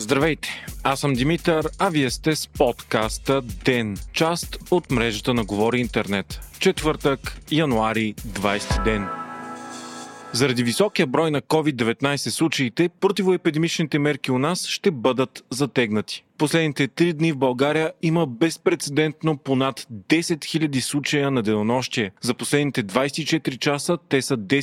Здравейте, аз съм Димитър, а вие сте с подкаста ДЕН, част от мрежата на Говори Интернет. Четвъртък, януари, 20 ден. Заради високия брой на COVID-19 случаите, противоепидемичните мерки у нас ще бъдат затегнати последните три дни в България има безпредседентно понад 10 000 случая на денонощие. За последните 24 часа те са 10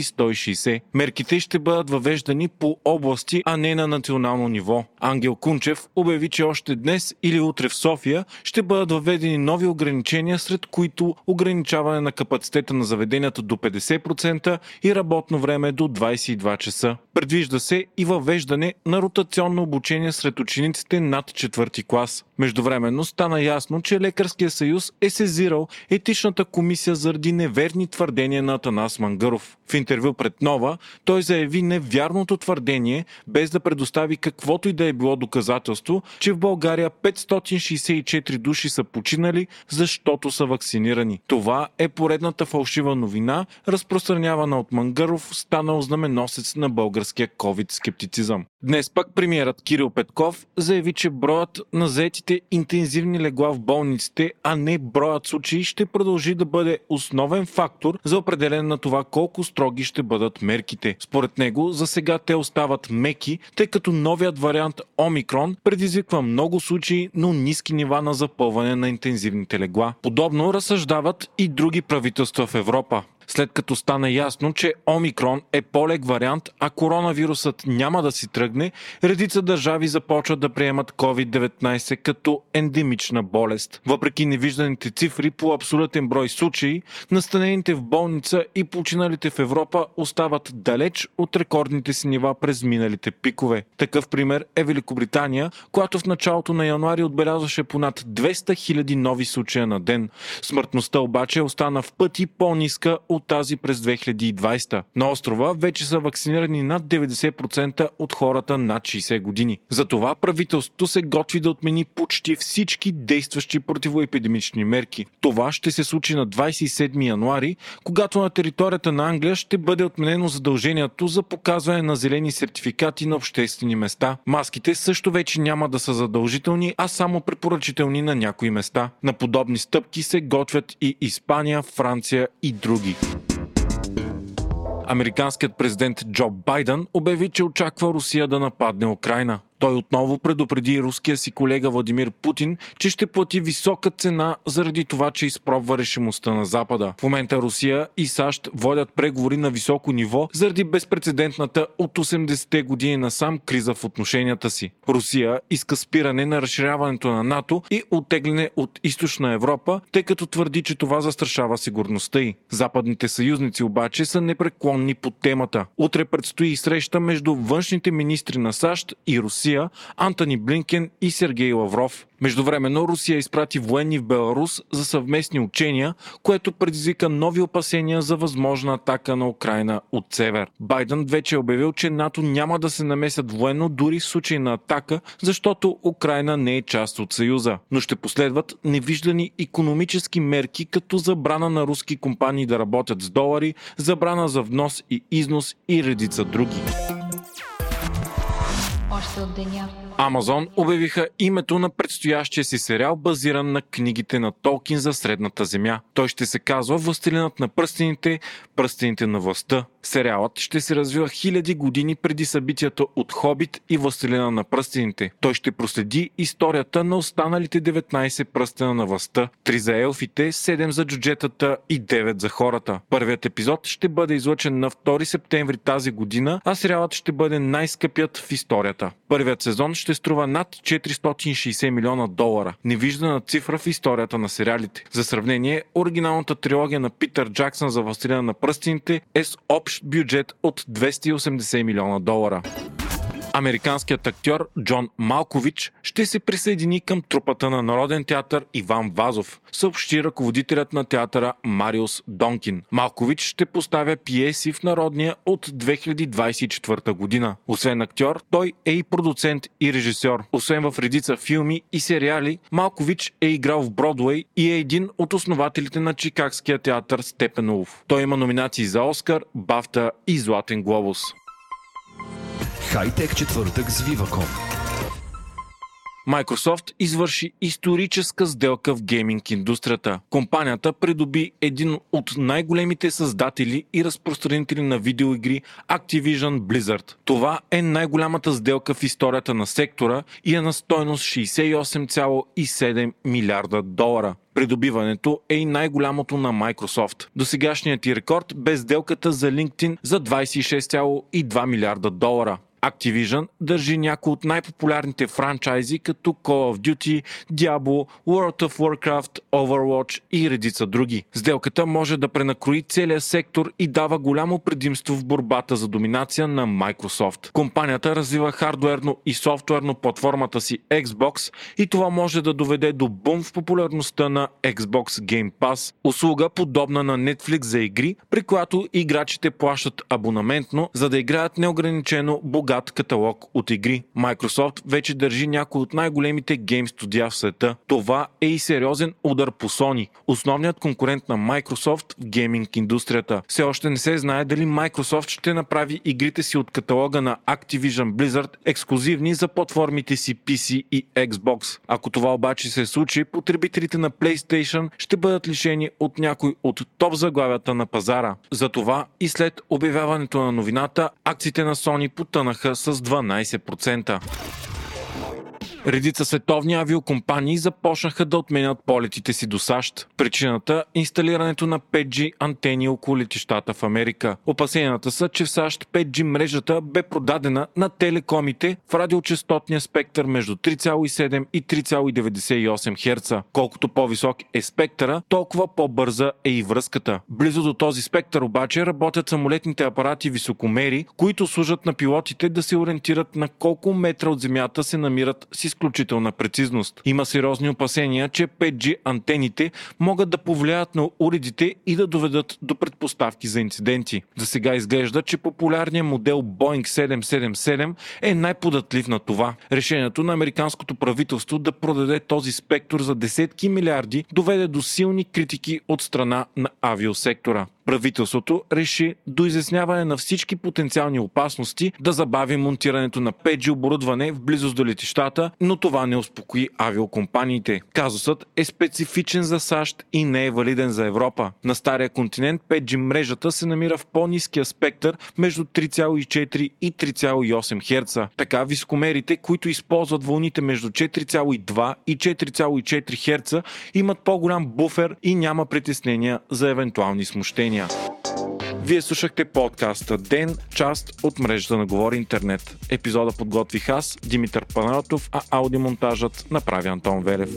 160. Мерките ще бъдат въвеждани по области, а не на национално ниво. Ангел Кунчев обяви, че още днес или утре в София ще бъдат въведени нови ограничения, сред които ограничаване на капацитета на заведенията до 50% и работно време до 22 часа. Предвижда се и въвеждане на ротационно обучение сред учениците над четвърти клас. Междувременно стана ясно, че Лекарския съюз е сезирал етичната комисия заради неверни твърдения на Атанас Мангаров. В интервю пред Нова той заяви невярното твърдение, без да предостави каквото и да е било доказателство, че в България 564 души са починали, защото са вакцинирани. Това е поредната фалшива новина, разпространявана от Мангаров, станал знаменосец на българския COVID-скептицизъм. Днес пък премиерът Кирил Петков заяви, че броят на заетите интензивни легла в болниците, а не броят случаи, ще продължи да бъде основен фактор за определение на това колко строги ще бъдат мерките. Според него, за сега те остават меки, тъй като новият вариант Омикрон предизвиква много случаи, но ниски нива на запълване на интензивните легла. Подобно разсъждават и други правителства в Европа след като стана ясно, че Омикрон е по-лек вариант, а коронавирусът няма да си тръгне, редица държави започват да приемат COVID-19 като ендемична болест. Въпреки невижданите цифри по абсолютен брой случаи, настанените в болница и починалите в Европа остават далеч от рекордните си нива през миналите пикове. Такъв пример е Великобритания, която в началото на януари отбелязваше понад 200 000 нови случая на ден. Смъртността обаче остана в пъти по-ниска от тази през 2020. На острова вече са вакцинирани над 90% от хората над 60 години. Затова правителството се готви да отмени почти всички действащи противоепидемични мерки. Това ще се случи на 27 януари, когато на територията на Англия ще бъде отменено задължението за показване на зелени сертификати на обществени места. Маските също вече няма да са задължителни, а само препоръчителни на някои места. На подобни стъпки се готвят и Испания, Франция и други. Американският президент Джо Байден обяви, че очаква Русия да нападне Украина. Той отново предупреди руския си колега Владимир Путин, че ще плати висока цена заради това, че изпробва решимостта на Запада. В момента Русия и САЩ водят преговори на високо ниво заради безпредседентната от 80-те години насам криза в отношенията си. Русия иска спиране на разширяването на НАТО и оттегляне от източна Европа, тъй като твърди, че това застрашава сигурността й. Западните съюзници обаче са непреклонни по темата. Утре предстои среща между външните министри на САЩ и Русия Русия, Антони Блинкен и Сергей Лавров. Междувременно Русия изпрати военни в Беларус за съвместни учения, което предизвика нови опасения за възможна атака на Украина от север. Байден вече е обявил, че НАТО няма да се намесят военно дори в случай на атака, защото Украина не е част от Съюза. Но ще последват невиждани економически мерки, като забрана на руски компании да работят с долари, забрана за внос и износ и редица други от деня. Амазон обявиха името на предстоящия си сериал, базиран на книгите на Толкин за Средната земя. Той ще се казва Властелинът на пръстените, пръстените на властта. Сериалът ще се развива хиляди години преди събитията от Хобит и Властелина на пръстените. Той ще проследи историята на останалите 19 пръстена на властта, 3 за елфите, 7 за джуджетата и 9 за хората. Първият епизод ще бъде излъчен на 2 септември тази година, а сериалът ще бъде най-скъпият в историята. Първият сезон ще струва над 460 милиона долара. Невиждана цифра в историята на сериалите. За сравнение, оригиналната трилогия на Питър Джаксън за Властелина на пръстените е с общ бюджет от 280 милиона долара. Американският актьор Джон Малкович ще се присъедини към трупата на Народен театър Иван Вазов, съобщи ръководителят на театъра Мариус Донкин. Малкович ще поставя пиеси в Народния от 2024 година. Освен актьор, той е и продуцент и режисьор. Освен в редица филми и сериали, Малкович е играл в Бродвей и е един от основателите на Чикагския театър Степенолов. Той има номинации за Оскар, Бафта и Златен глобус. Хайтек четвъртък с Viva.com. Microsoft извърши историческа сделка в гейминг индустрията. Компанията придоби един от най-големите създатели и разпространители на видеоигри Activision Blizzard. Това е най-голямата сделка в историята на сектора и е на стойност 68,7 милиарда долара. Придобиването е и най-голямото на Microsoft. До сегашният ти рекорд бе сделката за LinkedIn за 26,2 милиарда долара. Activision държи някои от най-популярните франчайзи като Call of Duty, Diablo, World of Warcraft, Overwatch и редица други. Сделката може да пренакрои целия сектор и дава голямо предимство в борбата за доминация на Microsoft. Компанията развива хардуерно и софтуерно платформата си Xbox и това може да доведе до бум в популярността на Xbox Game Pass, услуга подобна на Netflix за игри, при която играчите плащат абонаментно, за да играят неограничено богат богат каталог от игри. Microsoft вече държи някои от най-големите гейм студия в света. Това е и сериозен удар по Sony, основният конкурент на Microsoft в гейминг индустрията. Все още не се знае дали Microsoft ще направи игрите си от каталога на Activision Blizzard ексклюзивни за платформите си PC и Xbox. Ако това обаче се случи, потребителите на PlayStation ще бъдат лишени от някой от топ заглавията на пазара. Затова и след обявяването на новината, акциите на Sony потънаха с 12%. Редица световни авиокомпании започнаха да отменят полетите си до САЩ. Причината – инсталирането на 5G антени около летищата в Америка. Опасенията са, че в САЩ 5G мрежата бе продадена на телекомите в радиочастотния спектър между 3,7 и 3,98 Хц. Колкото по-висок е спектъра, толкова по-бърза е и връзката. Близо до този спектър обаче работят самолетните апарати високомери, които служат на пилотите да се ориентират на колко метра от земята се намират с изключителна прецизност. Има сериозни опасения, че 5G антените могат да повлияят на уредите и да доведат до предпоставки за инциденти. За сега изглежда, че популярният модел Boeing 777 е най-податлив на това. Решението на американското правителство да продаде този спектър за десетки милиарди доведе до силни критики от страна на авиосектора. Правителството реши до изясняване на всички потенциални опасности да забави монтирането на 5G оборудване в близост до летищата, но това не успокои авиокомпаниите. Казусът е специфичен за САЩ и не е валиден за Европа. На стария континент 5G мрежата се намира в по-низкия спектър между 3,4 и 3,8 Хц. Така високомерите, които използват вълните между 4,2 и 4,4 Хц, имат по-голям буфер и няма притеснения за евентуални смущения съобщения. Вие слушахте подкаста Ден, част от мрежата на Говори Интернет. Епизода подготвих аз, Димитър Панатов, а аудиомонтажът направи Антон Велев.